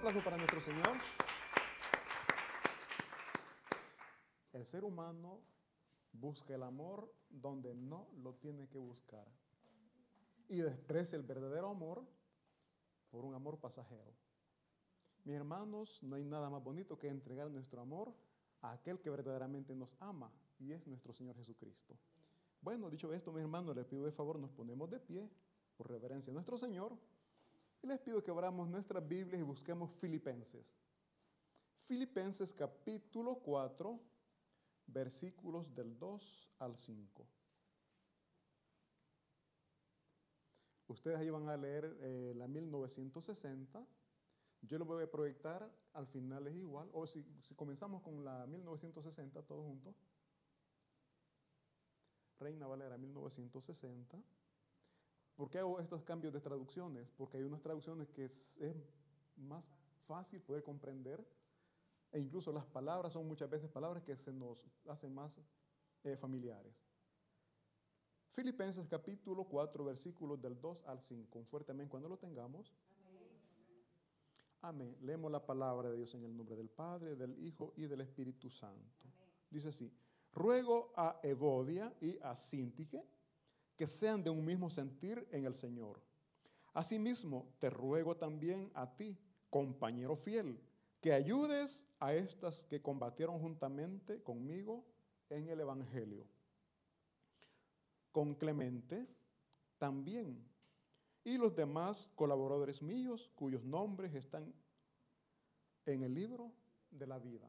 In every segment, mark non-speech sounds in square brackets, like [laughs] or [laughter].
aplauso para nuestro Señor. El ser humano busca el amor donde no lo tiene que buscar. Y desprecia el verdadero amor por un amor pasajero. Mis hermanos, no hay nada más bonito que entregar nuestro amor a aquel que verdaderamente nos ama y es nuestro Señor Jesucristo. Bueno, dicho esto, mis hermanos, les pido de favor, nos ponemos de pie por reverencia a nuestro Señor. Y les pido que abramos nuestras Biblias y busquemos Filipenses. Filipenses capítulo 4, versículos del 2 al 5. Ustedes ahí van a leer eh, la 1960. Yo lo voy a proyectar, al final es igual. O si, si comenzamos con la 1960, todos juntos. Reina Valera 1960. ¿Por qué hago estos cambios de traducciones? Porque hay unas traducciones que es, más fácil poder comprender e incluso las palabras son muchas veces palabras que se nos hacen más eh, familiares. Filipenses capítulo 4, versículos del 2 al 5. Un fuerte amén cuando lo tengamos. Amén. Leemos la palabra de Dios en el nombre del Padre, del Hijo y del Espíritu Santo. Dice así, ruego a Evodia y a Sintique que sean de un mismo sentir en el Señor. Asimismo, te ruego también a ti, compañero fiel, que ayudes a estas que combatieron juntamente conmigo en el Evangelio. Con Clemente también, y los demás colaboradores míos cuyos nombres están en el libro de la vida.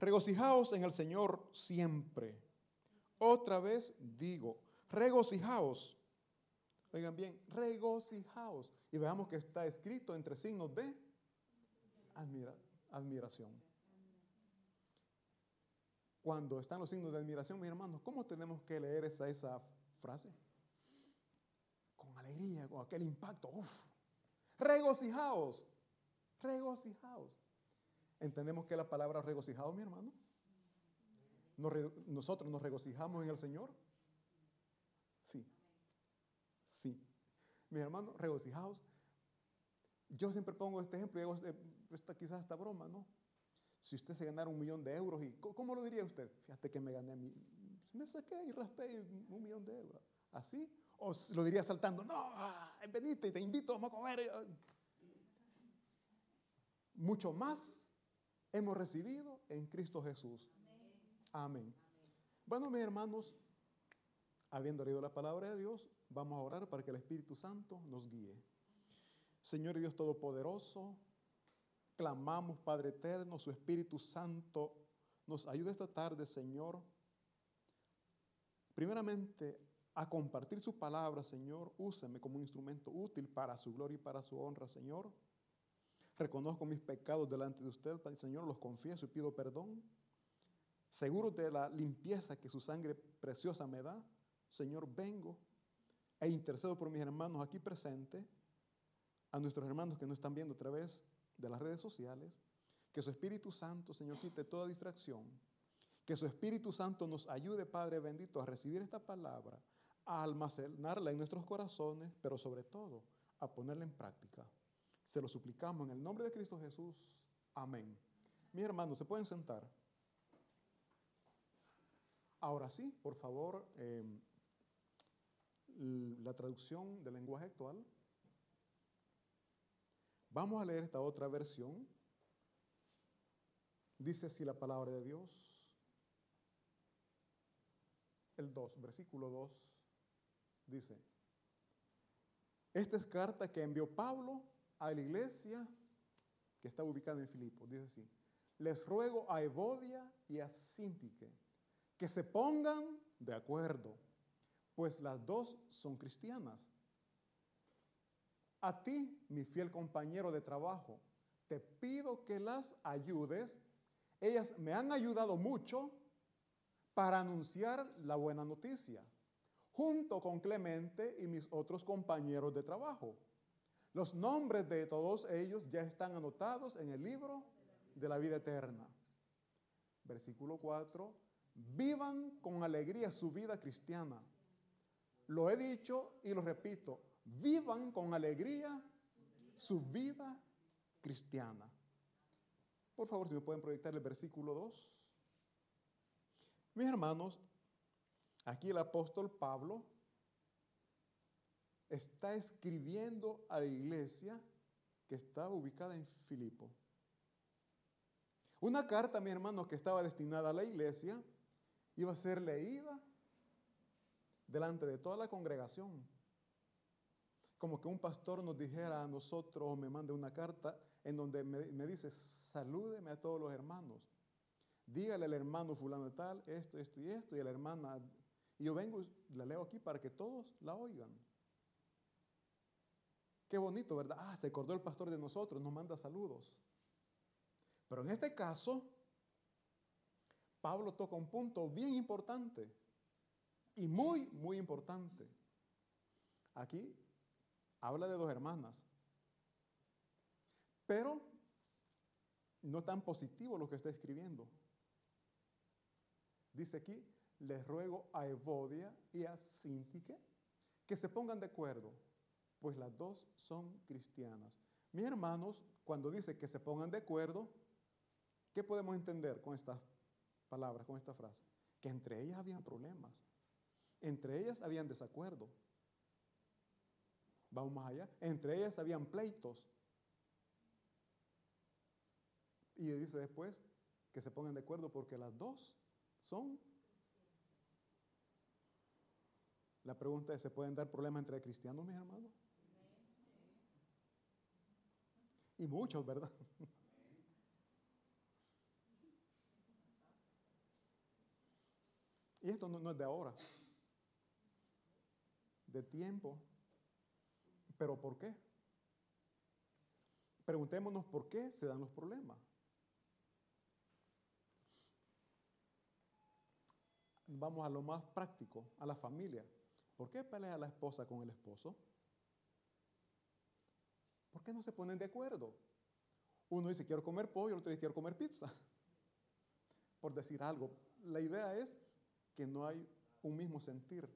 Regocijaos en el Señor siempre. Otra vez digo, regocijaos. Oigan bien, regocijaos. Y veamos que está escrito entre signos de admiración. Cuando están los signos de admiración, mis hermanos, ¿cómo tenemos que leer esa, esa frase? Con alegría, con aquel impacto. Uf. Regocijaos. Regocijaos. ¿Entendemos que la palabra regocijados, mi hermano? ¿Nosotros nos regocijamos en el Señor? Sí. Sí. Mis hermanos, regocijados. Yo siempre pongo este ejemplo y hago este, esta, quizás esta broma, ¿no? Si usted se ganara un millón de euros, y ¿cómo lo diría usted? Fíjate que me gané, mi, me saqué y raspé un millón de euros. ¿Así? ¿O lo diría saltando? No, venite, te invito, a comer. Mucho más hemos recibido en Cristo Jesús. Amén. Bueno, mis hermanos, habiendo leído la palabra de Dios, vamos a orar para que el Espíritu Santo nos guíe. Señor Dios Todopoderoso, clamamos, Padre Eterno, su Espíritu Santo nos ayude esta tarde, Señor. Primeramente, a compartir su palabra, Señor. Úseme como un instrumento útil para su gloria y para su honra, Señor. Reconozco mis pecados delante de usted, Señor, los confieso y pido perdón. Seguro de la limpieza que su sangre preciosa me da, Señor, vengo e intercedo por mis hermanos aquí presentes, a nuestros hermanos que no están viendo a través de las redes sociales, que su Espíritu Santo, Señor, quite toda distracción, que su Espíritu Santo nos ayude, Padre bendito, a recibir esta palabra, a almacenarla en nuestros corazones, pero sobre todo a ponerla en práctica. Se lo suplicamos en el nombre de Cristo Jesús. Amén. Mis hermanos, ¿se pueden sentar? Ahora sí, por favor, em, la traducción del lenguaje actual. Vamos a leer esta otra versión. Dice así la palabra de Dios. El 2, versículo 2, dice, esta es carta que envió Pablo a la iglesia que está ubicada en Filipo. Dice así, les ruego a Evodia y a Sintique que se pongan de acuerdo, pues las dos son cristianas. A ti, mi fiel compañero de trabajo, te pido que las ayudes. Ellas me han ayudado mucho para anunciar la buena noticia, junto con Clemente y mis otros compañeros de trabajo. Los nombres de todos ellos ya están anotados en el libro de la vida eterna. Versículo 4. Vivan con alegría su vida cristiana. Lo he dicho y lo repito. Vivan con alegría su vida cristiana. Por favor, si me pueden proyectar el versículo 2. Mis hermanos, aquí el apóstol Pablo está escribiendo a la iglesia que estaba ubicada en Filipo. Una carta, mi hermano, que estaba destinada a la iglesia, iba a ser leída delante de toda la congregación. Como que un pastor nos dijera a nosotros o me mande una carta en donde me, dice, salúdeme a todos los hermanos. Dígale al hermano fulano tal, esto, esto y esto, y a la hermana. Y yo vengo y la leo aquí para que todos la oigan. Qué bonito, ¿verdad? Ah, se acordó el pastor de nosotros, nos manda saludos. Pero en este caso, Pablo toca un punto bien importante y muy, muy importante. Aquí habla de dos hermanas, pero no tan positivo lo que está escribiendo. Dice aquí, les ruego a Evodia y a Sintique que se pongan de acuerdo, pues las dos son cristianas. Mis hermanos, cuando dice que se pongan de acuerdo, ¿qué podemos entender con estas palabras, con esta frase, que entre ellas habían problemas, entre ellas habían desacuerdo. Vamos más allá, entre ellas habían pleitos. Y dice después que se pongan de acuerdo porque las dos son. La pregunta es, ¿se pueden dar problemas entre cristianos, mis hermanos? Y muchos, ¿verdad? [laughs] Y esto no, es de ahora, de tiempo. ¿Pero por qué? Preguntémonos por qué se dan los problemas. Vamos a lo más práctico, a la familia. ¿Por qué pelea la esposa con el esposo? ¿Por qué no se ponen de acuerdo? Uno dice quiero comer pollo, el otro dice quiero comer pizza. Por decir algo. La idea es que no hay un mismo sentir,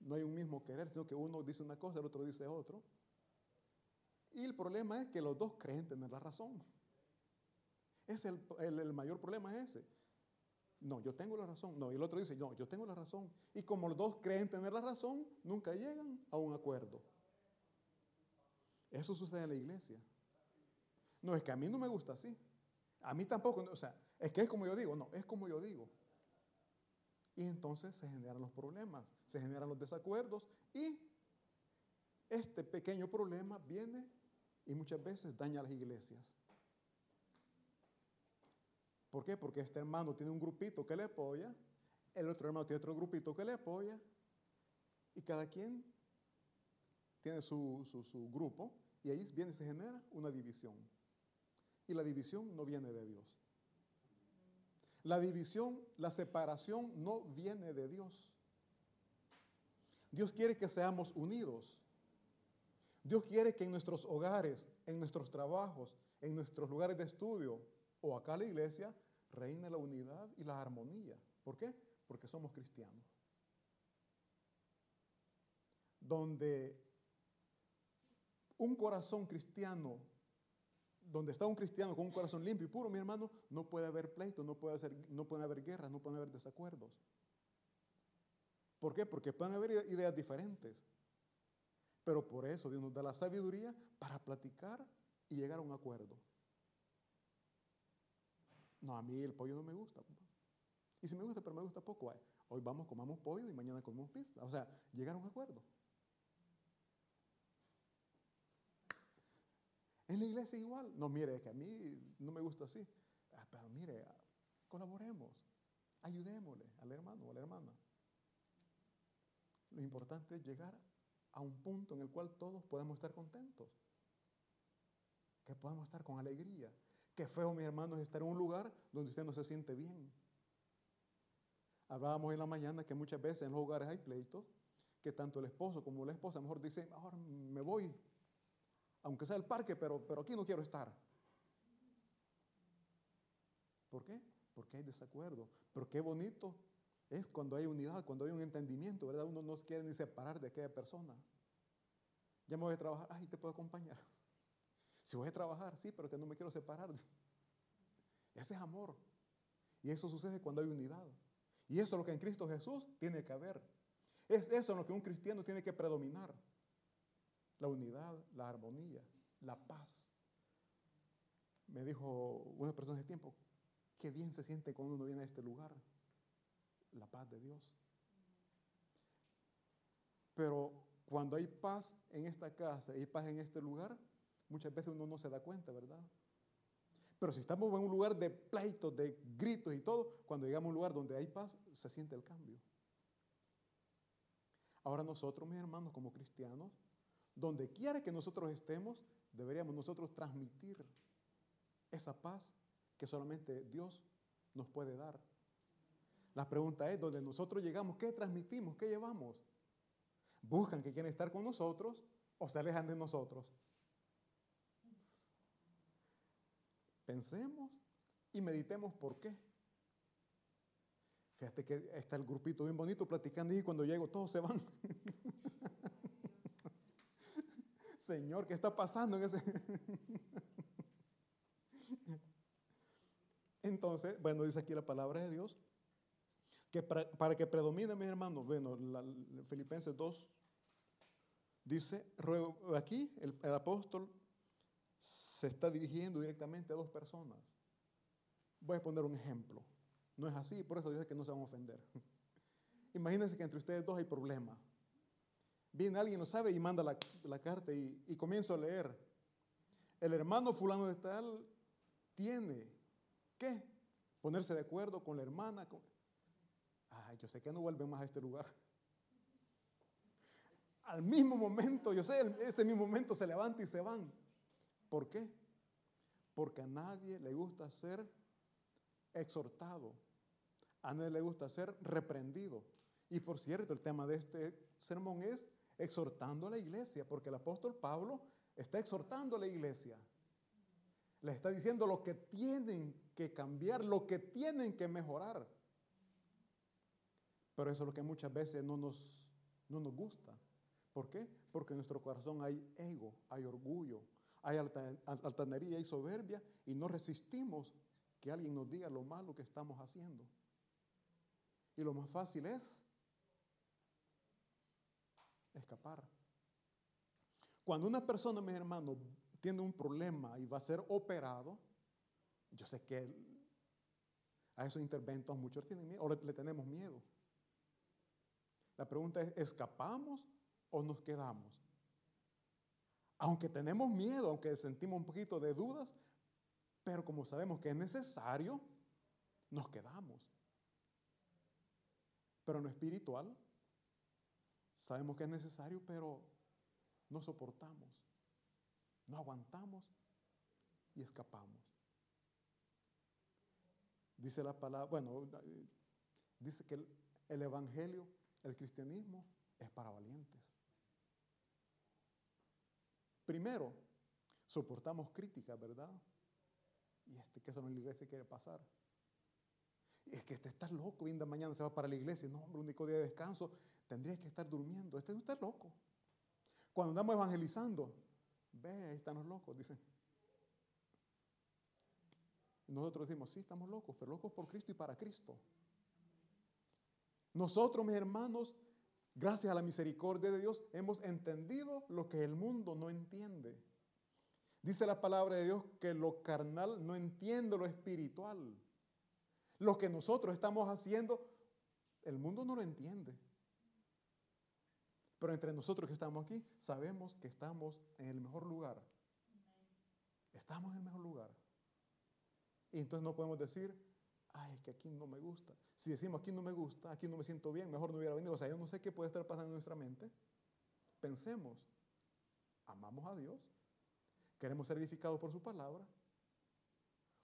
no hay un mismo querer, sino que uno dice una cosa, el otro dice otro. Y el problema es que los dos creen tener la razón. Es el, el, mayor problema es ese. No, yo tengo la razón. No, y el otro dice, no, yo tengo la razón. Y como los dos creen tener la razón, nunca llegan a un acuerdo. Eso sucede en la iglesia. No, es que a mí no me gusta así. A mí tampoco, o sea, es que es como yo digo, no, es como yo digo. Y entonces se generan los problemas, se generan los desacuerdos y este pequeño problema viene y muchas veces daña a las iglesias. ¿Por qué? Porque este hermano tiene un grupito que le apoya, el otro hermano tiene otro grupito que le apoya y cada quien tiene su, su grupo y ahí viene y se genera una división. Y la división no viene de Dios. La división, la separación no viene de Dios. Dios quiere que seamos unidos. Dios quiere que en nuestros hogares, en nuestros trabajos, en nuestros lugares de estudio o acá en la iglesia reine la unidad y la armonía. ¿Por qué? Porque somos cristianos. Donde un corazón cristiano donde está un cristiano con un corazón limpio y puro, mi hermano, no puede haber pleito, no puede, haber, no puede haber guerras, no puede haber desacuerdos. ¿Por qué? Porque pueden haber ideas diferentes. Pero por eso Dios nos da la sabiduría para platicar y llegar a un acuerdo. No, a mí el pollo no me gusta. Y si me gusta, pero me gusta poco. Hoy vamos, comamos pollo y mañana comemos pizza. O sea, llegar a un acuerdo. En la iglesia igual. No, mire, que a mí no me gusta así. Ah, pero mire, colaboremos. Ayudémosle al hermano o a la hermana. Lo importante es llegar a un punto en el cual todos podemos estar contentos. Que podamos estar con alegría. Qué feo, mis hermanos, estar en un lugar donde usted no se siente bien. Hablábamos en la mañana que muchas veces en los hogares hay pleitos, que tanto el esposo como la esposa mejor dicen, ahora me voy, aunque sea el parque, pero, pero aquí no quiero estar. ¿Por qué? Porque hay desacuerdo. Pero qué bonito es cuando hay unidad, cuando hay un entendimiento, ¿verdad? Uno no quiere ni separar de aquella persona. Ya me voy a trabajar, ay, te puedo acompañar. [laughs] Si voy a trabajar, sí, pero que no me quiero separar. [laughs] Ese es amor. Y eso sucede cuando hay unidad. Y eso es lo que en Cristo Jesús tiene que haber. Es eso en lo que un cristiano tiene que predominar. La unidad, la armonía, la paz. Me dijo una persona hace tiempo, qué bien se siente cuando uno viene a este lugar. La paz de Dios. Pero cuando hay paz en esta casa y paz en este lugar, muchas veces uno no se da cuenta, ¿verdad? Pero si estamos en un lugar de pleitos, de gritos y todo, cuando llegamos a un lugar donde hay paz, se siente el cambio. Ahora nosotros, mis hermanos, como cristianos, donde quiera que nosotros estemos, deberíamos nosotros transmitir esa paz que solamente Dios nos puede dar. La pregunta es, donde nosotros llegamos, ¿qué transmitimos? ¿Qué llevamos? ¿Buscan que quieren estar con nosotros o se alejan de nosotros? Pensemos y meditemos por qué. Fíjate que está el grupito bien bonito platicando y cuando llego todos se van. [laughs] Señor, ¿qué está pasando en ese? Entonces, bueno, dice aquí la palabra de Dios, que para, que predomine, mis hermanos, bueno, la, Filipenses 2 dice, aquí el, el apóstol se está dirigiendo directamente a dos personas. Voy a poner un ejemplo. No es así, por eso dice que no se van a ofender. [laughs] Imagínense que entre ustedes dos hay problema. Viene alguien, lo sabe, y manda la, carta y, comienzo a leer. El hermano fulano de tal tiene que ponerse de acuerdo con la hermana. Ay, yo sé que no vuelven más a este lugar. Al mismo momento, yo sé, ese mismo momento se levanta y se van. ¿Por qué? Porque a nadie le gusta ser exhortado. A nadie le gusta ser reprendido. Y por cierto, el tema de este sermón es exhortando a la iglesia, porque el apóstol Pablo está exhortando a la iglesia. Le está diciendo lo que tienen que cambiar, lo que tienen que mejorar. Pero eso es lo que muchas veces no nos, no nos gusta. ¿Por qué? Porque en nuestro corazón hay ego, hay orgullo, hay altanería y soberbia y no resistimos que alguien nos diga lo malo que estamos haciendo. Y lo más fácil es escapar. Cuando una persona, mi hermano, tiene un problema y va a ser operado, yo sé que a esos interventos muchos tienen miedo o le tenemos miedo. La pregunta es, ¿escapamos o nos quedamos? Aunque tenemos miedo, aunque sentimos un poquito de dudas, pero como sabemos que es necesario, nos quedamos. Pero no espiritual, sabemos que es necesario, pero no soportamos, no aguantamos y escapamos. Dice la palabra, bueno, dice que el, evangelio, el cristianismo, es para valientes. Primero, soportamos críticas, ¿verdad? Y este que eso en la iglesia quiere pasar. Es que este está loco, viendo mañana se va para la iglesia. No, hombre, único día de descanso, tendría que estar durmiendo. Este está loco. Cuando andamos evangelizando, ve, ahí están los locos, dicen. Nosotros decimos, sí, estamos locos, pero locos por Cristo y para Cristo. Nosotros, mis hermanos, gracias a la misericordia de Dios, hemos entendido lo que el mundo no entiende. Dice la palabra de Dios que lo carnal no entiende lo espiritual. Lo que nosotros estamos haciendo, el mundo no lo entiende. Pero entre nosotros que estamos aquí, sabemos que estamos en el mejor lugar. Estamos en el mejor lugar. Y entonces no podemos decir, ay, es que aquí no me gusta. Si decimos aquí no me gusta, aquí no me siento bien, mejor no hubiera venido. O sea, yo no sé qué puede estar pasando en nuestra mente. Pensemos, amamos a Dios, queremos ser edificados por su palabra.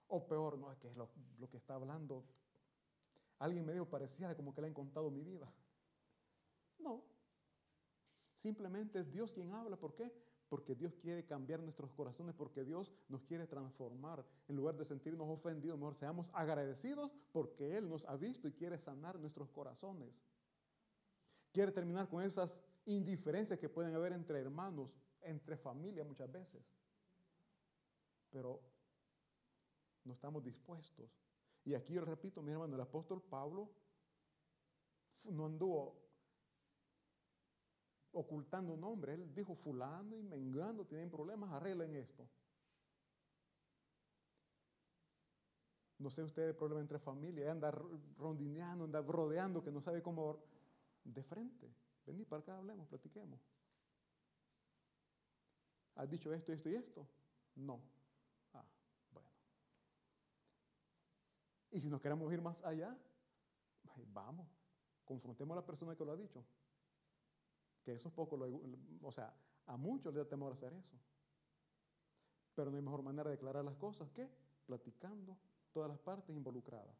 O peor, no, es que es lo, lo que está hablando. Alguien me dijo, pareciera como que le han contado mi vida. No. Simplemente es Dios quien habla. ¿Por qué? porque Dios quiere cambiar nuestros corazones, porque Dios nos quiere transformar. En lugar de sentirnos ofendidos, mejor seamos agradecidos porque Él nos ha visto y quiere sanar nuestros corazones. Quiere terminar con esas indiferencias que pueden haber entre hermanos, entre familias muchas veces. Pero no estamos dispuestos. Y aquí yo repito, mi hermano, el apóstol Pablo no anduvo ocultando nombre. Él dijo, fulano y mengando tienen problemas, arreglen esto. No sé ustedes, problema entre familia, anda rondineando, anda rodeando, que no sabe cómo de frente. Vení para acá, hablemos, platiquemos. ¿Has dicho esto, esto y esto? No. Ah, bueno. Y si nos queremos ir más allá, vamos, confrontemos a la persona que lo ha dicho que eso es poco, o sea, a muchos les da temor hacer eso. Pero no hay mejor manera de declarar las cosas que platicando todas las partes involucradas.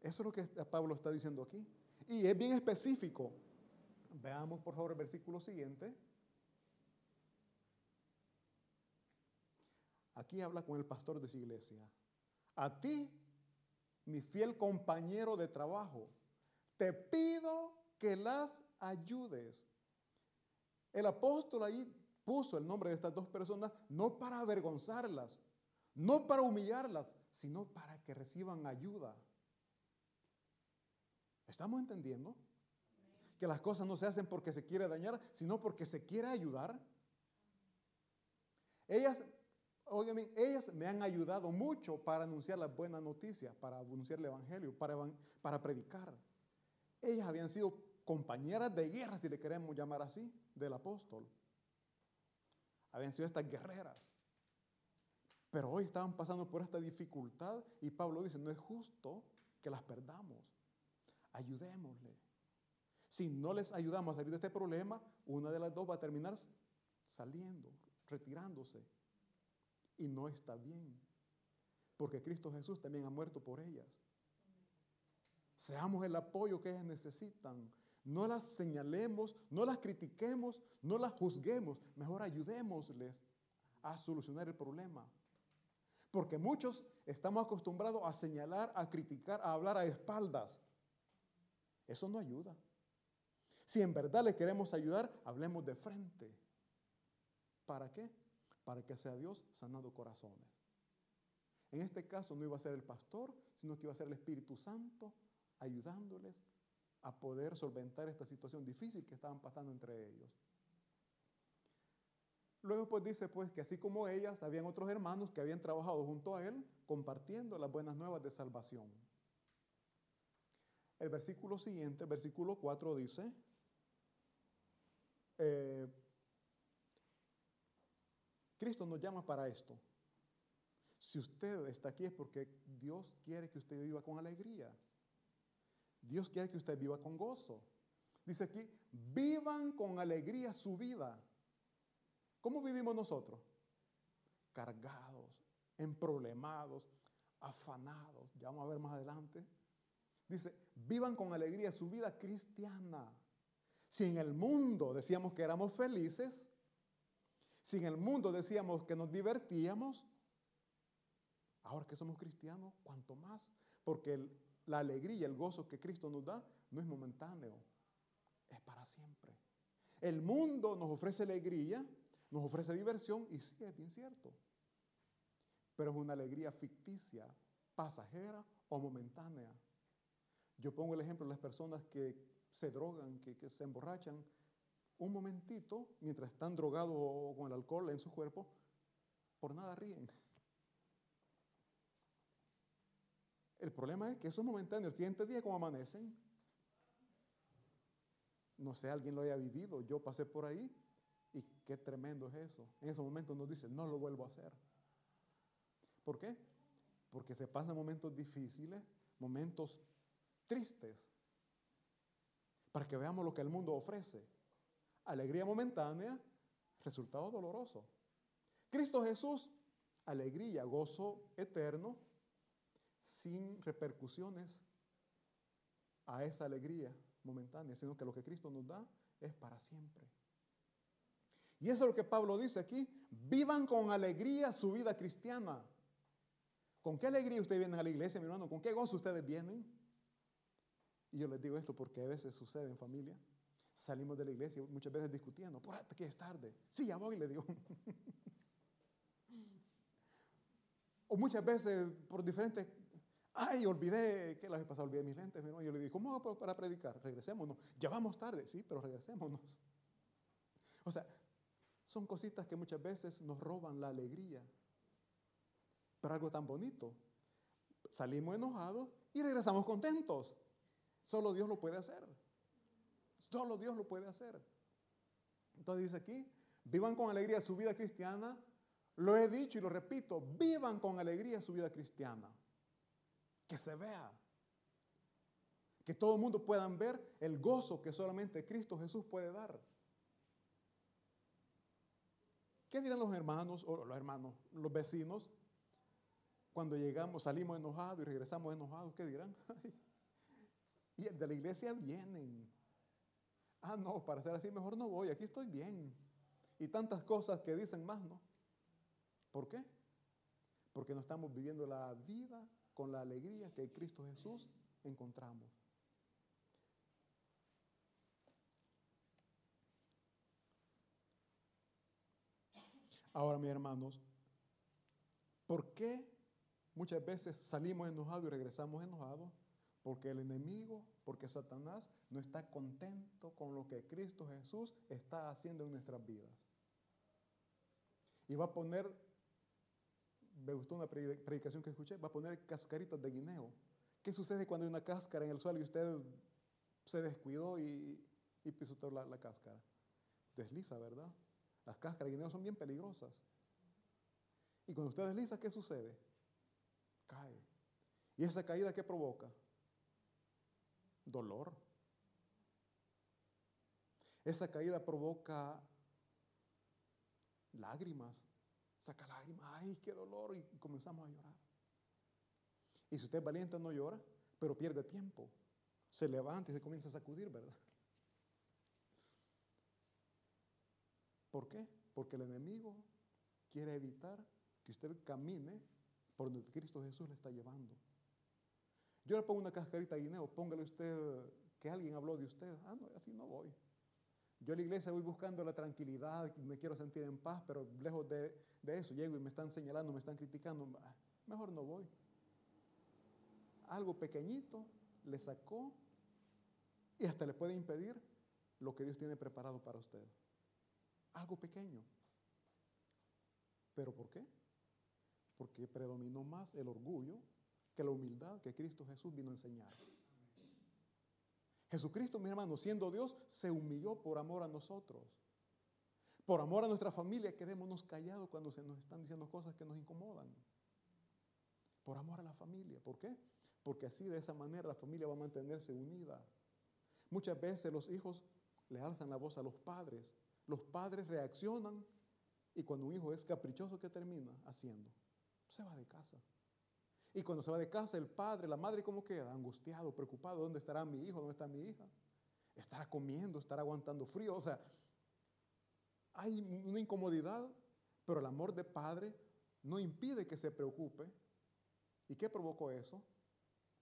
Eso es lo que Pablo está diciendo aquí. Y es bien específico. Veamos por favor el versículo siguiente. Aquí habla con el pastor de su iglesia. A ti, mi fiel compañero de trabajo, te pido que las ayudes. El apóstol ahí puso el nombre de estas dos personas no para avergonzarlas, no para humillarlas, sino para que reciban ayuda. ¿Estamos entendiendo? Que las cosas no se hacen porque se quiere dañar, sino porque se quiere ayudar. Ellas, oigan, ellas me han ayudado mucho para anunciar las buenas noticias, para anunciar el Evangelio, para, para predicar. Ellas habían sido compañeras de guerra, si le queremos llamar así, del apóstol. Habían sido estas guerreras. Pero hoy estaban pasando por esta dificultad y Pablo dice, no es justo que las perdamos. Ayudémosle. Si no les ayudamos a salir de este problema, una de las dos va a terminar saliendo, retirándose. Y no está bien. Porque Cristo Jesús también ha muerto por ellas. Seamos el apoyo que ellas necesitan. No las señalemos, no las critiquemos, no las juzguemos. Mejor ayudémosles a solucionar el problema. Porque muchos estamos acostumbrados a señalar, a criticar, a hablar a espaldas. Eso no ayuda. Si en verdad le queremos ayudar, hablemos de frente. ¿Para qué? Para que sea Dios sanando corazones. En este caso no iba a ser el pastor, sino que iba a ser el Espíritu Santo ayudándoles a poder solventar esta situación difícil que estaban pasando entre ellos. Luego pues dice pues que así como ellas, habían otros hermanos que habían trabajado junto a él compartiendo las buenas nuevas de salvación. El versículo siguiente, el versículo 4 dice, eh, Cristo nos llama para esto. Si usted está aquí es porque Dios quiere que usted viva con alegría. Dios quiere que usted viva con gozo. Dice aquí, vivan con alegría su vida. ¿Cómo vivimos nosotros? Cargados, emproblemados, afanados. Ya vamos a ver más adelante. Dice, vivan con alegría su vida cristiana. Si en el mundo decíamos que éramos felices, si en el mundo decíamos que nos divertíamos, ahora que somos cristianos, ¿cuánto más? Porque el, la alegría, el gozo que Cristo nos da, no es momentáneo, es para siempre. El mundo nos ofrece alegría, nos ofrece diversión, y sí, es bien cierto. pero es una alegría ficticia, pasajera o momentánea. Yo pongo el ejemplo de las personas que se drogan, que, que se emborrachan, un momentito, mientras están drogados con el alcohol en su cuerpo, por nada ríen. El problema es que esos momentáneos, el siguiente día como amanecen, no sé, alguien lo haya vivido, yo pasé por ahí y qué tremendo es eso. En esos momentos nos dice, no lo vuelvo a hacer. ¿Por qué? Porque se pasan momentos difíciles, momentos tristes, para que veamos lo que el mundo ofrece. Alegría momentánea, resultado doloroso. Cristo Jesús, alegría, gozo eterno, sin repercusiones a esa alegría momentánea, sino que lo que Cristo nos da es para siempre. Y eso es lo que Pablo dice aquí, vivan con alegría su vida cristiana. ¿Con qué alegría ustedes vienen a la iglesia, mi hermano? ¿Con qué gozo ustedes vienen? Y yo les digo esto porque a veces sucede en familia. Salimos de la iglesia muchas veces discutiendo, por que es tarde. Sí, ya voy, le digo. [laughs] o muchas veces por diferentes Ay, olvidé, que la vez pasada olvidé mis lentes. Yo le dije, ¿cómo hago para predicar? Regresémonos. Ya vamos tarde, sí, pero regresémonos. O sea, son cositas que muchas veces nos roban la alegría. Pero algo tan bonito. Salimos enojados y regresamos contentos. Solo Dios lo puede hacer. Solo Dios lo puede hacer. Entonces dice aquí, vivan con alegría su vida cristiana. Lo he dicho y lo repito, vivan con alegría su vida cristiana que se vea. Que todo el mundo pueda ver el gozo que solamente Cristo Jesús puede dar. ¿Qué dirán los hermanos, o los hermanos, los vecinos, cuando llegamos, salimos enojados y regresamos enojados? ¿Qué dirán? [laughs] y el de la iglesia vienen. Ah, no, para ser así mejor no voy, aquí estoy bien. Y tantas cosas que dicen más, ¿no? ¿Por qué? Porque no estamos viviendo la vida con la alegría que Cristo Jesús encontramos. Ahora, mis hermanos, ¿por qué muchas veces salimos enojados y regresamos enojados? Porque el enemigo, porque Satanás no está contento con lo que Cristo Jesús está haciendo en nuestras vidas. Y va a poner me gustó una predicación que escuché, va a poner cascaritas de guineo. ¿Qué sucede cuando hay una cáscara en el suelo y usted se descuidó y, y la, la cáscara? Desliza, ¿verdad? Las cáscaras de guineo son bien peligrosas. Y cuando usted desliza, ¿qué sucede? Cae. ¿Y esa caída qué provoca? Dolor. Esa caída provoca lágrimas, saca lágrimas, ay, qué dolor, y comenzamos a llorar. Y si usted es valiente no llora, pero pierde tiempo. Se levanta y se comienza a sacudir, ¿verdad? ¿Por qué? Porque el enemigo quiere evitar que usted camine por donde Cristo Jesús le está llevando. Yo le pongo una cascarita de guineo, póngale usted que alguien habló de usted. Ah, no, así no voy. Yo a la iglesia voy buscando la tranquilidad, me quiero sentir en paz, pero lejos de, eso llego y me están señalando, me están criticando. Ah, mejor no voy. Algo pequeñito le sacó y hasta le puede impedir lo que Dios tiene preparado para usted. Algo pequeño. ¿Pero por qué? Porque predominó más el orgullo que la humildad que Cristo Jesús vino a enseñar. Jesucristo, mi hermano, siendo Dios, se humilló por amor a nosotros. Por amor a nuestra familia, quedémonos callados cuando se nos están diciendo cosas que nos incomodan. Por amor a la familia. ¿Por qué? Porque así de esa manera la familia va a mantenerse unida. Muchas veces los hijos le alzan la voz a los padres. Los padres reaccionan y cuando un hijo es caprichoso, ¿qué termina haciendo? Se va de casa. Y cuando se va de casa, el padre, la madre, ¿cómo queda? Angustiado, preocupado. ¿Dónde estará mi hijo? ¿Dónde está mi hija? ¿Estará comiendo? ¿Estará aguantando frío? O sea, hay una incomodidad, pero el amor de padre no impide que se preocupe. ¿Y qué provocó eso?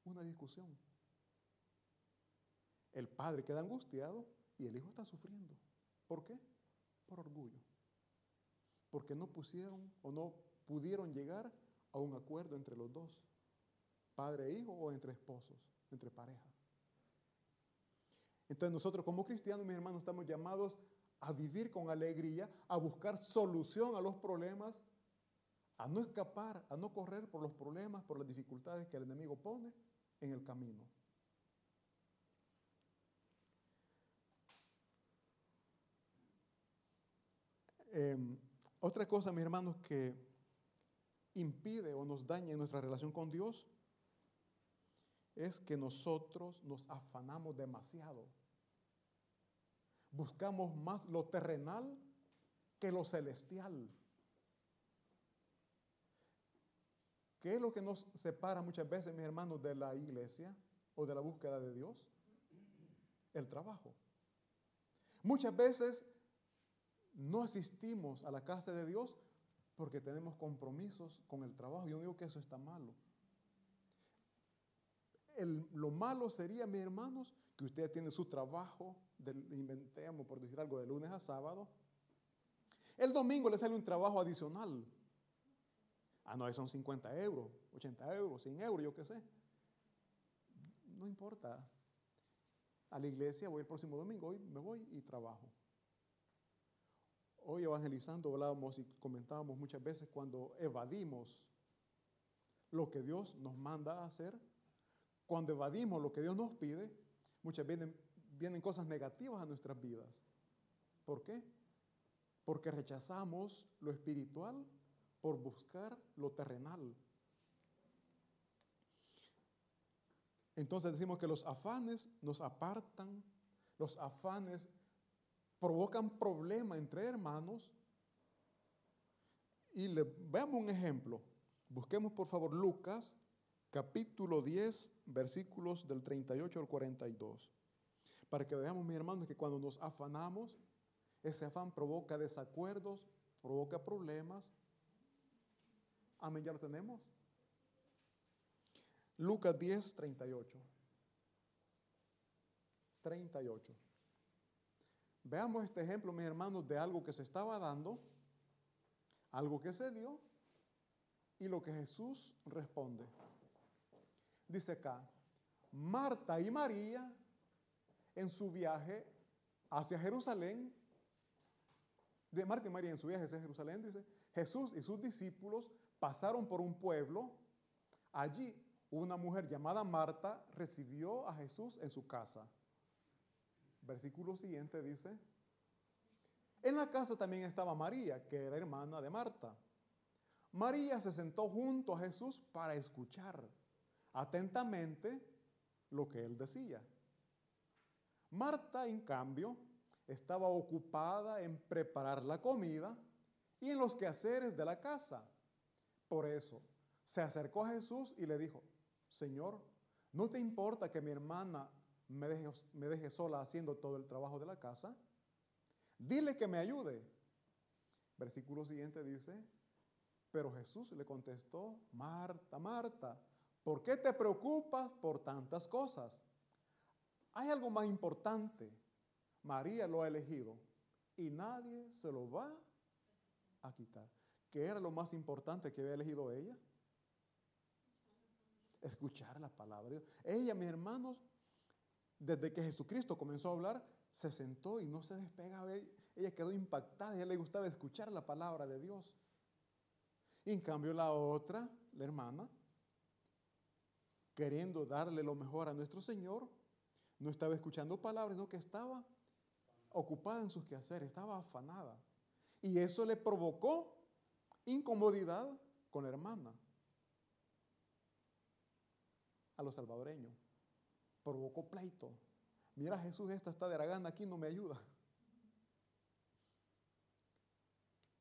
Una discusión. El padre queda angustiado y el hijo está sufriendo. ¿Por qué? Por orgullo. Porque no pusieron o no pudieron llegar a un acuerdo entre los dos, padre e hijo o entre esposos, entre pareja. Entonces nosotros como cristianos, mis hermanos, estamos llamados a vivir con alegría, a buscar solución a los problemas, a no escapar, a no correr por los problemas, por las dificultades que el enemigo pone en el camino. Em, otra cosa, mis hermanos, que impide o nos daña en nuestra relación con Dios es que nosotros nos afanamos demasiado. Buscamos más lo terrenal que lo celestial. ¿Qué es lo que nos separa muchas veces, mis hermanos, de la iglesia o de la búsqueda de Dios? El trabajo. Muchas veces no asistimos a la casa de Dios porque tenemos compromisos con el trabajo. Yo no digo que eso está malo. lo malo sería, mis hermanos, que usted tiene su trabajo, inventemos por decir algo, de lunes a sábado. El domingo le sale un trabajo adicional. Ah, no, son 50 euros, 80 euros, 100 euros, yo qué sé. No importa. A la iglesia voy el próximo domingo, hoy me voy y trabajo. Hoy evangelizando hablábamos y comentábamos muchas veces cuando evadimos lo que Dios nos manda a hacer, cuando evadimos lo que Dios nos pide, muchas veces vienen cosas negativas a nuestras vidas. ¿Por qué? Porque rechazamos lo espiritual por buscar lo terrenal. Entonces decimos que los afanes nos apartan, los afanes provocan problemas entre hermanos. Y le, veamos un ejemplo. Busquemos por favor Lucas capítulo 10 versículos del 38 al 42. Para que veamos, mis hermanos, que cuando nos afanamos, ese afán provoca desacuerdos, provoca problemas. Amén, ya lo tenemos. Lucas 10, 38. 38. Veamos este ejemplo, mis hermanos, de algo que se estaba dando, algo que se dio y lo que Jesús responde. Dice acá, Marta y María en su viaje hacia Jerusalén, de Marta y María en su viaje hacia Jerusalén, dice, Jesús y sus discípulos pasaron por un pueblo. Allí una mujer llamada Marta recibió a Jesús en su casa. Versículo siguiente dice, en la casa también estaba María, que era hermana de Marta. María se sentó junto a Jesús para escuchar atentamente lo que él decía. Marta, en cambio, estaba ocupada en preparar la comida y en los quehaceres de la casa. Por eso se acercó a Jesús y le dijo, Señor, ¿no te importa que mi hermana me deje, me deje sola haciendo todo el trabajo de la casa? Dile que me ayude. Versículo siguiente dice, pero Jesús le contestó, Marta, Marta, ¿por qué te preocupas por tantas cosas? Hay algo más importante. María lo ha elegido y nadie se lo va a quitar. ¿Qué era lo más importante que había elegido ella? Escuchar la palabra. Ella, mis hermanos, desde que Jesucristo comenzó a hablar, se sentó y no se despegaba. Ella quedó impactada, ella le gustaba escuchar la palabra de Dios. Y en cambio la otra, la hermana, queriendo darle lo mejor a nuestro Señor, no estaba escuchando palabras, sino que estaba ocupada en sus quehaceres, estaba afanada. Y eso le provocó incomodidad con la hermana, a los salvadoreños. Provocó pleito. Mira, Jesús, esta está de Aragán aquí, no me ayuda.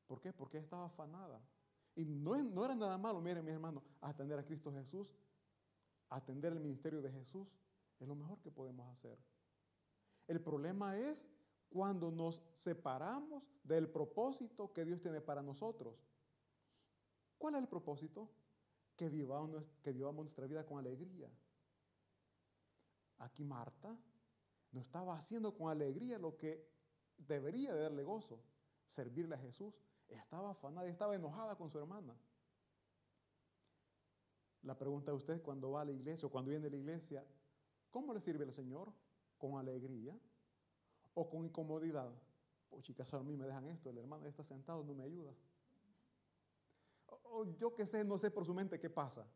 ¿Por qué? Porque estaba afanada. Y no, no era nada malo, miren, mis hermanos, atender a Cristo Jesús, atender el ministerio de Jesús, es lo mejor que podemos hacer. El problema es cuando nos separamos del propósito que Dios tiene para nosotros. ¿Cuál es el propósito? Que vivamos, que vivamos nuestra vida con alegría. Aquí Marta no estaba haciendo con alegría lo que debería de darle gozo, servirle a Jesús. Estaba afanada, estaba enojada con su hermana. La pregunta de usted cuando va a la iglesia o cuando viene a la iglesia, ¿cómo le sirve el Señor? ¿Con alegría o con incomodidad? Pues chicas, a mí me dejan esto, el hermano está sentado, no me ayuda. O, yo qué sé, no sé por su mente qué pasa.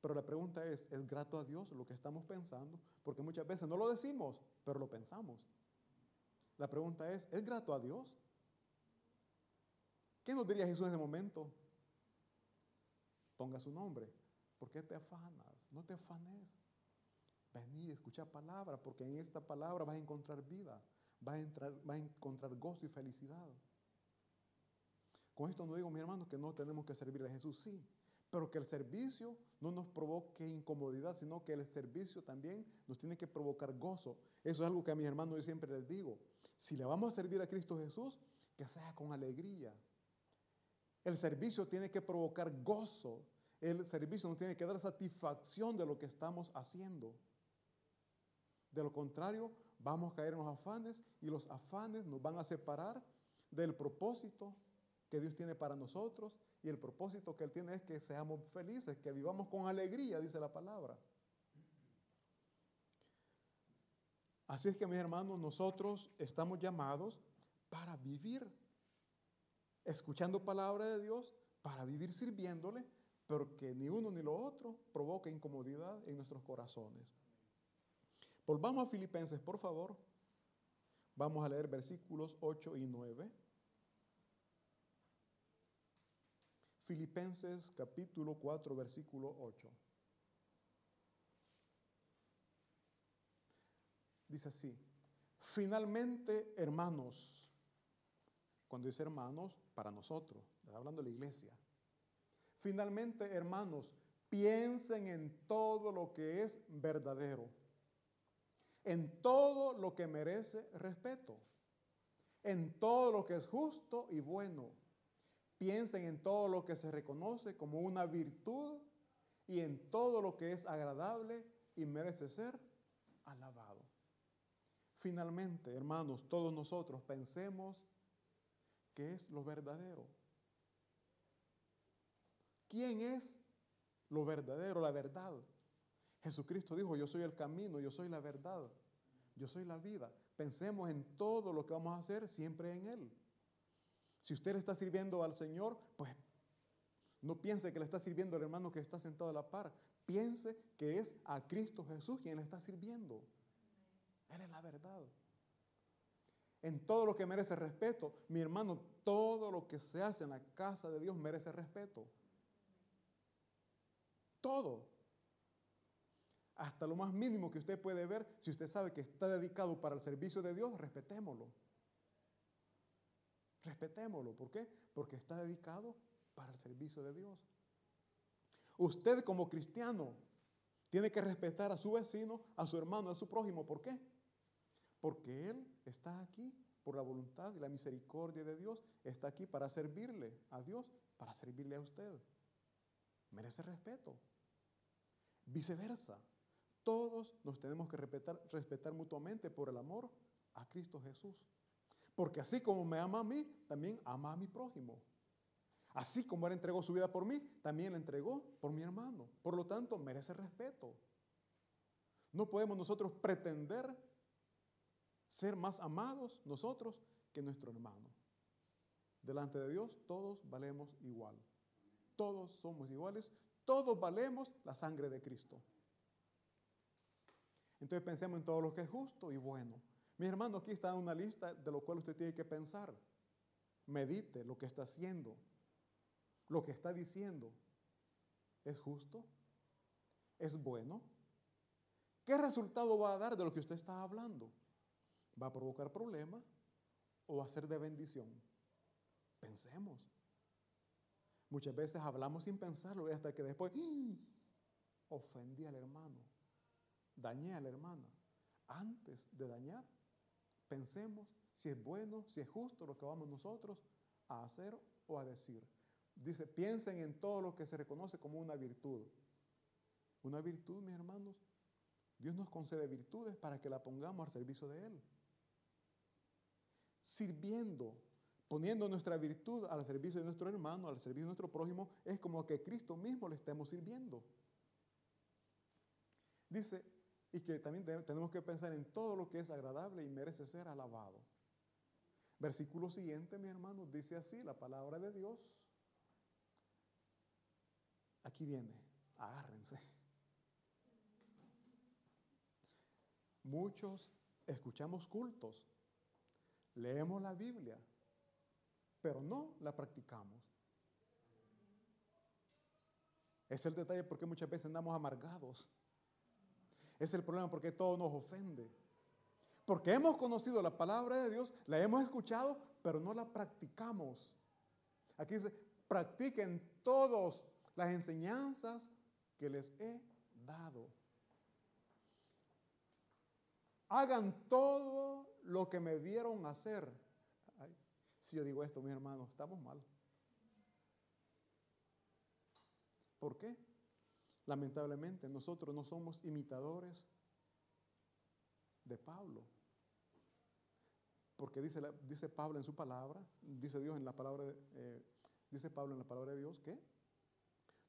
Pero la pregunta es, ¿es grato a Dios lo que estamos pensando? Porque muchas veces no lo decimos, pero lo pensamos. La pregunta es, ¿es grato a Dios? ¿Qué nos diría Jesús en ese momento? Ponga su nombre. ¿Por qué te afanas? No te afanes. Vení, escucha palabra, porque en esta palabra vas a encontrar vida, vas a, entrar, vas a encontrar gozo y felicidad. Con esto no digo, mi hermano, que no tenemos que servir a Jesús, sí, pero que el servicio no nos provoque incomodidad, sino que el servicio también nos tiene que provocar gozo. Eso es algo que a mis hermanos yo siempre les digo. Si le vamos a servir a Cristo Jesús, que sea con alegría. El servicio tiene que provocar gozo. El servicio nos tiene que dar satisfacción de lo que estamos haciendo. De lo contrario, vamos a caer en los afanes y los afanes nos van a separar del propósito que Dios tiene para nosotros y el propósito que Él tiene es que seamos felices, que vivamos con alegría, dice la palabra. Así es que mis hermanos, nosotros estamos llamados para vivir escuchando palabra de Dios, para vivir sirviéndole, pero que ni uno ni lo otro provoque incomodidad en nuestros corazones. Volvamos a Filipenses, por favor. Vamos a leer versículos 8 y 9. Filipenses capítulo 4, versículo 8. Dice así, finalmente, hermanos, cuando dice hermanos, para nosotros, está hablando la iglesia. Finalmente, hermanos, piensen en todo lo que es verdadero, en todo lo que merece respeto, en todo lo que es justo y bueno Piensen en todo lo que se reconoce como una virtud y en todo lo que es agradable y merece ser alabado. Finalmente, hermanos, todos nosotros pensemos qué es lo verdadero. ¿Quién es lo verdadero, la verdad? Jesucristo dijo, yo soy el camino, yo soy la verdad, yo soy la vida. Pensemos en todo lo que vamos a hacer siempre en Él. Si usted le está sirviendo al Señor, pues no piense que le está sirviendo al hermano que está sentado a la par. Piense que es a Cristo Jesús quien le está sirviendo. Él es la verdad. En todo lo que merece respeto, mi hermano, todo lo que se hace en la casa de Dios merece respeto. Todo. Hasta lo más mínimo que usted puede ver, si usted sabe que está dedicado para el servicio de Dios, respetémoslo. Respetémoslo. ¿Por qué? Porque está dedicado para el servicio de Dios. Usted como cristiano tiene que respetar a su vecino, a su hermano, a su prójimo. ¿Por qué? Porque Él está aquí por la voluntad y la misericordia de Dios. Está aquí para servirle a Dios, para servirle a usted. Merece respeto. Viceversa. Todos nos tenemos que respetar, respetar mutuamente por el amor a Cristo Jesús. Porque así como me ama a mí, también ama a mi prójimo. Así como Él entregó su vida por mí, también la entregó por mi hermano. Por lo tanto, merece respeto. No podemos nosotros pretender ser más amados nosotros que nuestro hermano. Delante de Dios todos valemos igual. Todos somos iguales. Todos valemos la sangre de Cristo. Entonces pensemos en todo lo que es justo y bueno. Mi hermano, aquí está una lista de lo cual usted tiene que pensar. Medite lo que está haciendo, lo que está diciendo. ¿Es justo? ¿Es bueno? ¿Qué resultado va a dar de lo que usted está hablando? ¿Va a provocar problemas o va a ser de bendición? Pensemos. Muchas veces hablamos sin pensarlo hasta que después ¡ah! ofendí al hermano, dañé a la hermana. Antes de dañar, Pensemos si es bueno, si es justo lo que vamos nosotros a hacer o a decir. Dice, piensen en todo lo que se reconoce como una virtud. Una virtud, mis hermanos, Dios nos concede virtudes para que la pongamos al servicio de Él. Sirviendo, poniendo nuestra virtud al servicio de nuestro hermano, al servicio de nuestro prójimo, es como que Cristo mismo le estemos sirviendo. Dice, y que también tenemos que pensar en todo lo que es agradable y merece ser alabado. Versículo siguiente, mi hermano, dice así la palabra de Dios. Aquí viene, agárrense. Muchos escuchamos cultos, leemos la Biblia, pero no la practicamos. Es el detalle porque muchas veces andamos amargados. Es el problema porque todo nos ofende. Porque hemos conocido la palabra de Dios, la hemos escuchado, pero no la practicamos. Aquí dice, practiquen todos las enseñanzas que les he dado. Hagan todo lo que me vieron hacer. si yo digo esto, mis hermanos, estamos mal. ¿Por qué? Lamentablemente nosotros no somos imitadores de Pablo. Porque dice, dice Pablo en su palabra, dice Dios en la palabra, eh, dice Pablo en la palabra de Dios que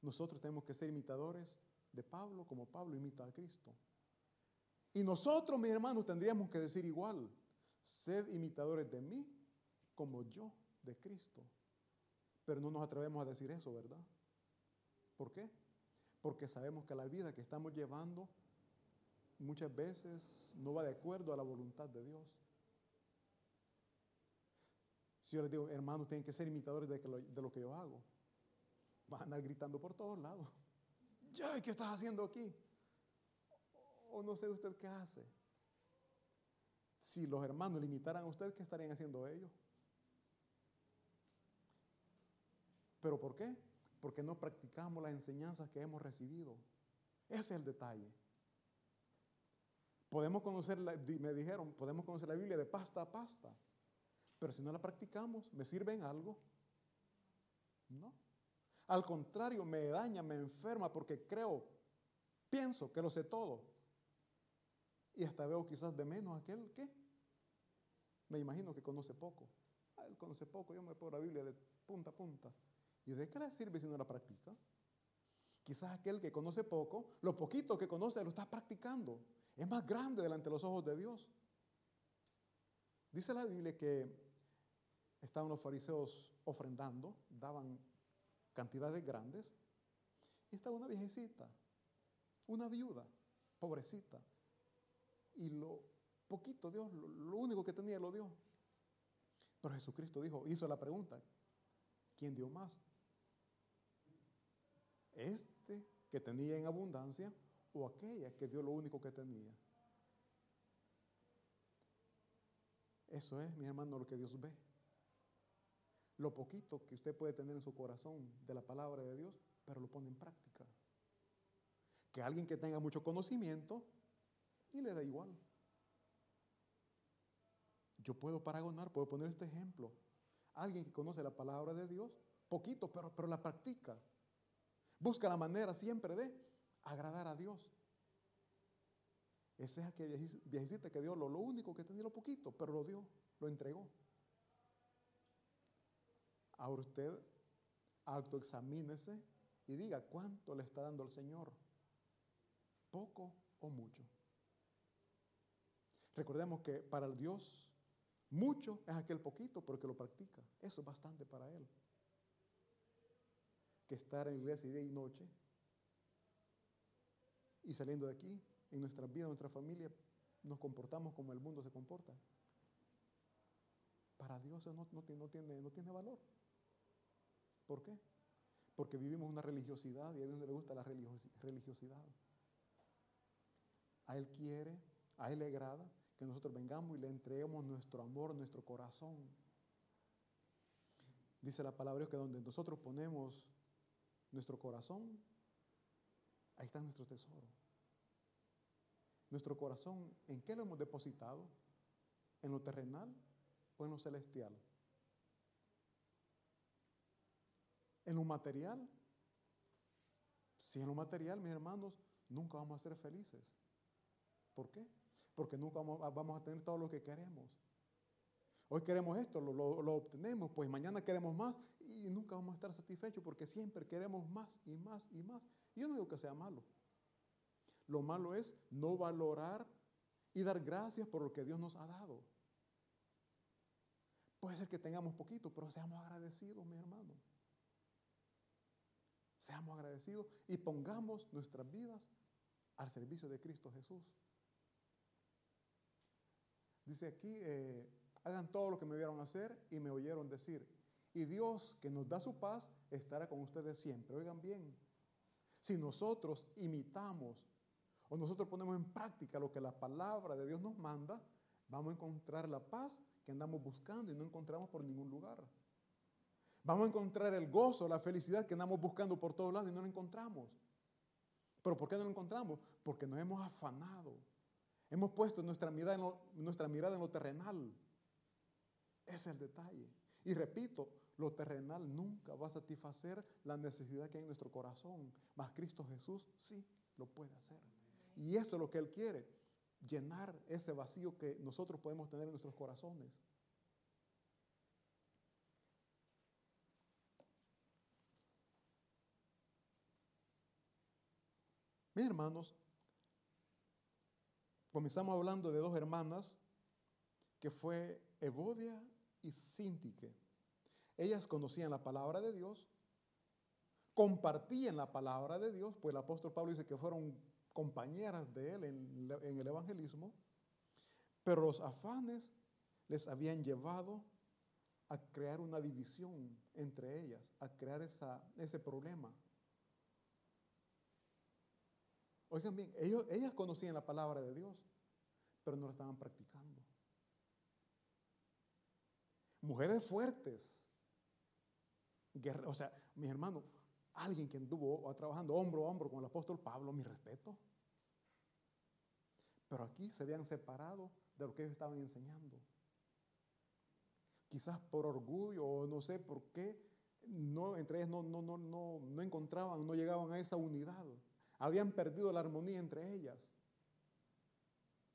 nosotros tenemos que ser imitadores de Pablo como Pablo imita a Cristo. Y nosotros, mis hermanos, tendríamos que decir igual, sed imitadores de mí como yo de Cristo. Pero no nos atrevemos a decir eso, ¿verdad? ¿Por qué? Porque sabemos que la vida que estamos llevando muchas veces no va de acuerdo a la voluntad de Dios. Si yo les digo, hermanos, tienen que ser imitadores de, lo, que yo hago, van a andar gritando por todos lados. [laughs] Ya, ¿qué estás haciendo aquí? O no sé usted qué hace. Si los hermanos limitaran a usted, ¿qué estarían haciendo ellos? ¿Pero por qué? Porque no practicamos las enseñanzas que hemos recibido. Ese es el detalle. Podemos conocer, me dijeron, podemos conocer la Biblia de pasta a pasta, pero si no la practicamos, ¿me sirve en algo? No. Al contrario, me daña, me enferma porque creo, pienso que lo sé todo. Y hasta veo quizás de menos aquel que me imagino que conoce poco. Ah, él conoce poco, yo me pongo la Biblia de punta a punta. ¿Y de qué le sirve si no la practica? Quizás aquel que conoce poco, lo poquito que conoce lo está practicando. Es más grande delante de los ojos de Dios. Dice la Biblia que estaban los fariseos ofrendando, daban cantidades grandes, y estaba una viejecita, una viuda, pobrecita, y lo poquito Dios, lo, único que tenía lo dio. Pero Jesucristo dijo, hizo la pregunta, ¿quién dio más? Este que tenía en abundancia o aquella que dio lo único que tenía. Eso es, mi hermano, lo que Dios ve. Lo poquito que usted puede tener en su corazón de la palabra de Dios, pero lo pone en práctica. Que alguien que tenga mucho conocimiento y le da igual. Yo puedo paragonar, puedo poner este ejemplo. Alguien que conoce la palabra de Dios, poquito, pero, pero la practica. Busca la manera siempre de agradar a Dios. Esa es aquella viejecita que dio lo, lo único que tenía, lo poquito, pero lo dio, lo entregó. Ahora usted autoexamínese y diga cuánto le está dando el Señor. Poco o mucho. Recordemos que para el Dios mucho es aquel poquito porque lo practica. Eso es bastante para Él que estar en la iglesia día y noche. Y saliendo de aquí, en nuestra vida, en nuestra familia, nos comportamos como el mundo se comporta. Para Dios no, no, tiene, no tiene valor. ¿Por qué? Porque vivimos una religiosidad y a Dios no le gusta la religiosidad. A Él quiere, a Él le agrada que nosotros vengamos y le entreguemos nuestro amor, nuestro corazón. Dice la palabra que donde nosotros ponemos nuestro corazón, ahí está nuestro tesoro. Nuestro corazón, ¿en qué lo hemos depositado? ¿En lo terrenal o en lo celestial? ¿En lo material? Si en lo material, mis hermanos, nunca vamos a ser felices. ¿Por qué? Porque nunca vamos a tener todo lo que queremos. Hoy queremos esto, lo, obtenemos, pues mañana queremos más y nunca vamos a estar satisfechos porque siempre queremos más y más y más. Y yo no digo que sea malo. Lo malo es no valorar y dar gracias por lo que Dios nos ha dado. Puede ser que tengamos poquito, pero seamos agradecidos, mi hermano. Seamos agradecidos y pongamos nuestras vidas al servicio de Cristo Jesús. Dice aquí, eh, hagan todo lo que me vieron hacer y me oyeron decir. Y Dios, que nos da su paz, estará con ustedes siempre. Oigan bien, si nosotros imitamos o nosotros ponemos en práctica lo que la palabra de Dios nos manda, vamos a encontrar la paz que andamos buscando y no encontramos por ningún lugar. Vamos a encontrar el gozo, la felicidad que andamos buscando por todos lados y no lo encontramos. ¿Pero por qué no lo encontramos? Porque nos hemos afanado. Hemos puesto nuestra mirada en lo, nuestra mirada en lo terrenal. Ese es el detalle. Y repito, lo terrenal nunca va a satisfacer la necesidad que hay en nuestro corazón. Mas Cristo Jesús sí lo puede hacer. Y eso es lo que Él quiere, llenar ese vacío que nosotros podemos tener en nuestros corazones. Mis hermanos, comenzamos hablando de dos hermanas que fue Evodia y Sintique. Ellas conocían la palabra de Dios, compartían la palabra de Dios, pues el apóstol Pablo dice que fueron compañeras de él en, en el evangelismo, pero los afanes les habían llevado a crear una división entre ellas, a crear esa, ese problema. Oigan bien, ellos, ellas conocían la palabra de Dios, pero no la estaban practicando. Mujeres fuertes, o sea, mis hermanos, alguien que anduvo trabajando hombro a hombro con el apóstol Pablo, mi respeto. Pero aquí se habían separado de lo que ellos estaban enseñando. Quizás por orgullo o no sé por qué, no, entre ellas no, no, no, no, no encontraban, no llegaban a esa unidad. Habían perdido la armonía entre ellas.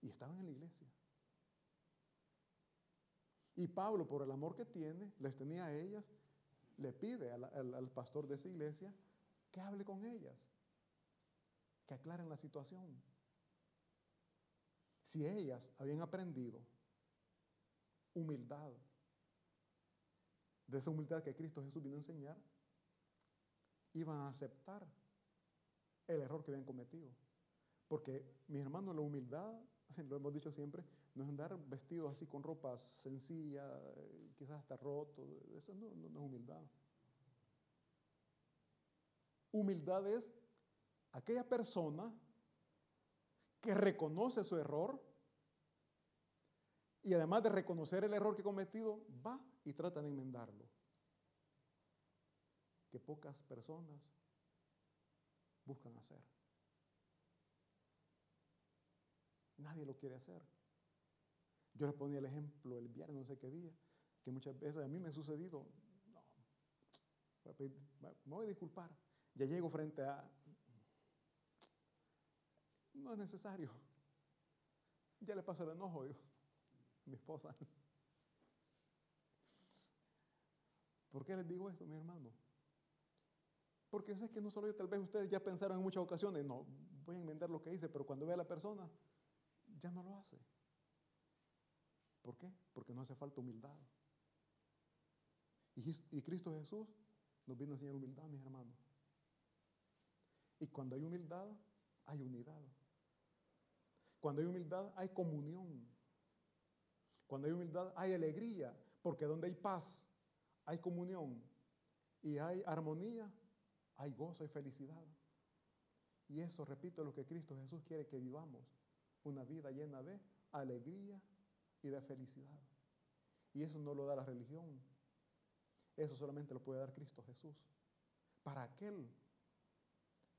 Y estaban en la iglesia. Y Pablo, por el amor que tiene, les tenía a ellas, le pide al, pastor de esa iglesia que hable con ellas, que aclaren la situación. Si ellas habían aprendido humildad, de esa humildad que Cristo Jesús vino a enseñar, iban a aceptar el error que habían cometido. Porque, mis hermanos, la humildad, [laughs] lo hemos dicho siempre, no es andar vestidos así con ropa sencilla, eh, quizás hasta roto. Eso no, no, no es humildad. Humildad es aquella persona que reconoce su error y además de reconocer el error que ha cometido, va y trata de enmendarlo. Que pocas personas buscan hacer. Nadie lo quiere hacer. Yo les ponía el ejemplo el viernes, no sé qué día, que muchas veces a mí me ha sucedido, no, me voy a disculpar. Ya llego frente a, no es necesario. Ya le paso el enojo, a mi esposa. ¿Por qué les digo esto, mi hermano? Porque sé que no solo yo, tal vez ustedes ya pensaron en muchas ocasiones, no, voy a enmendar lo que hice, pero cuando ve a la persona, ya no lo hace. ¿Por qué? Porque no hace falta humildad. Y, Cristo Jesús nos vino a enseñar humildad, mis hermanos. Y cuando hay humildad, hay unidad. Cuando hay humildad, hay comunión. Cuando hay humildad, hay alegría. Porque donde hay paz, hay comunión. Y hay armonía, hay gozo y felicidad. Y eso, repito, es lo que Cristo Jesús quiere que vivamos. Una vida llena de alegría y de felicidad. Y eso no lo da la religión. Eso solamente lo puede dar Cristo Jesús. Para aquel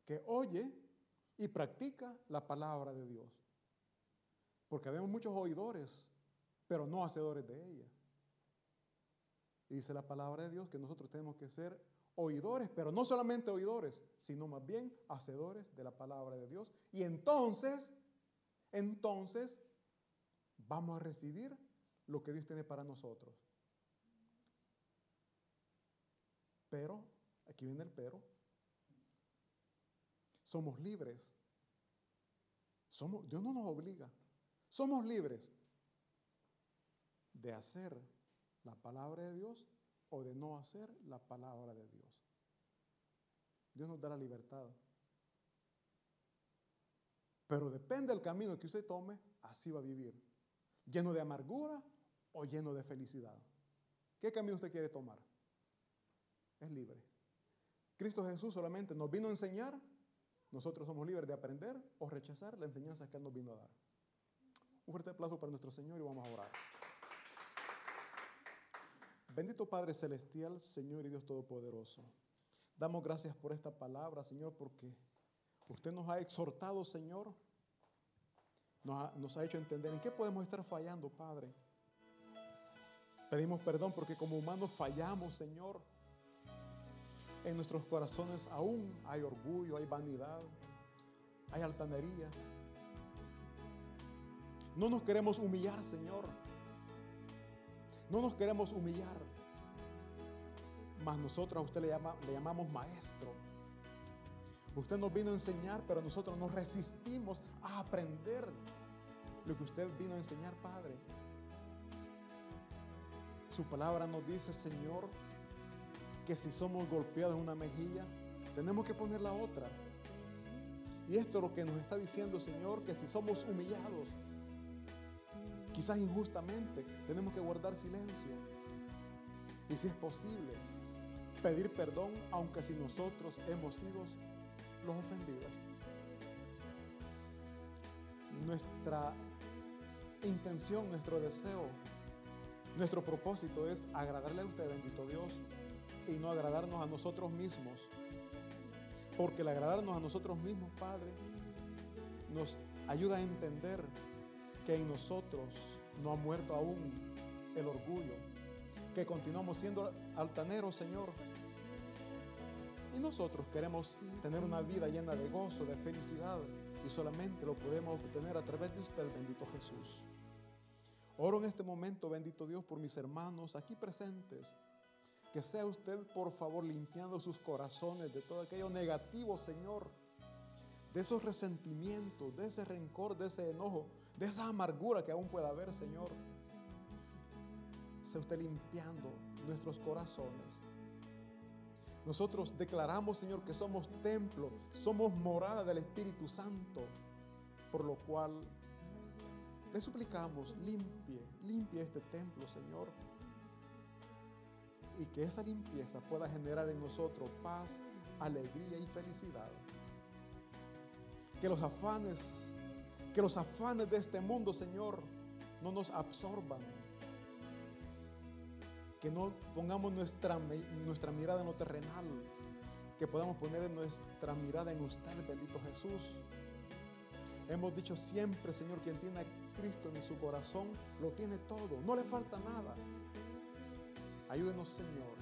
que oye y practica la palabra de Dios. Porque vemos muchos oidores, pero no hacedores de ella. Y dice la palabra de Dios que nosotros tenemos que ser oidores, pero no solamente oidores, sino más bien hacedores de la palabra de Dios. Y entonces, entonces vamos a recibir lo que Dios tiene para nosotros. Pero, aquí viene el pero, somos libres Somos, Dios no nos obliga. Somos libres de hacer la palabra de Dios o de no hacer la palabra de Dios. Dios nos da la libertad. Pero depende del camino que usted tome, así va a vivir. Lleno de amargura o lleno de felicidad. ¿Qué camino usted quiere tomar? Es libre. Cristo Jesús solamente nos vino a enseñar. Nosotros somos libres de aprender o rechazar la enseñanza que Él nos vino a dar. Un fuerte aplauso para nuestro Señor y vamos a orar. Bendito Padre Celestial, Señor y Dios Todopoderoso. Damos gracias por esta palabra, Señor, porque usted nos ha exhortado, Señor. Nos ha, nos ha hecho entender en qué podemos estar fallando, Padre. Pedimos perdón porque como humanos fallamos, Señor. En nuestros corazones aún hay orgullo, hay vanidad, hay altanería. No nos queremos humillar, Señor. No nos queremos humillar. Mas nosotros a usted le, llama, le llamamos maestro. Usted nos vino a enseñar, pero nosotros nos resistimos a aprender lo que usted vino a enseñar, Padre. Su palabra nos dice, Señor, que si somos golpeados en una mejilla, tenemos que poner la otra. Y esto es lo que nos está diciendo, Señor, que si somos humillados, quizás injustamente, tenemos que guardar silencio. Y si es posible, pedir perdón, aunque si nosotros hemos sido los ofendidos. Nuestra intención, nuestro deseo, nuestro propósito es agradarle a usted, bendito Dios, y no agradarnos a nosotros mismos. Porque el agradarnos a nosotros mismos, Padre, nos ayuda a entender que en nosotros no ha muerto aún el orgullo, que continuamos siendo altaneros, Señor. Y nosotros queremos tener una vida llena de gozo, de felicidad, y solamente lo podemos obtener a través de usted, bendito Jesús. Oro en este momento, bendito Dios, por mis hermanos aquí presentes. Que sea usted, por favor, limpiando sus corazones de todo aquello negativo, Señor de esos resentimientos, de ese rencor, de ese enojo, de esa amargura que aún pueda haber, Señor. Sea usted limpiando nuestros corazones. Nosotros declaramos, Señor, que somos templo, somos morada del Espíritu Santo, por lo cual le suplicamos, limpie, limpie este templo, Señor. Y que esa limpieza pueda generar en nosotros paz, alegría y felicidad que los afanes, que los afanes de este mundo, Señor, no nos absorban. Que no pongamos nuestra, nuestra mirada en lo terrenal, que podamos poner nuestra mirada en usted, bendito Jesús. Hemos dicho siempre, Señor, quien tiene a Cristo en su corazón, lo tiene todo, no le falta nada. Ayúdenos, Señor,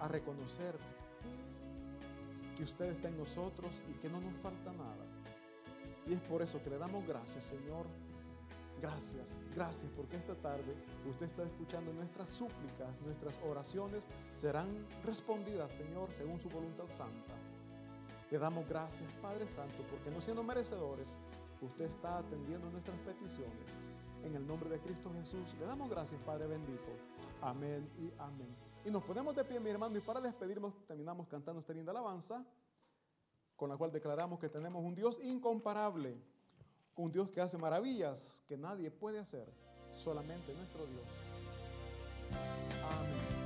a reconocer que usted está en nosotros y que no nos falta nada. Y es por eso que le damos gracias, Señor. Gracias, gracias, porque esta tarde usted está escuchando nuestras súplicas, nuestras oraciones serán respondidas, Señor, según su voluntad santa. Le damos gracias, Padre Santo, porque no siendo merecedores, usted está atendiendo nuestras peticiones. En el nombre de Cristo Jesús, le damos gracias, Padre bendito. Amén y amén. Y nos ponemos de pie, mi hermano, y para despedirnos terminamos cantando esta linda alabanza con la cual declaramos que tenemos un Dios incomparable, un Dios que hace maravillas que nadie puede hacer, solamente nuestro Dios. Amén.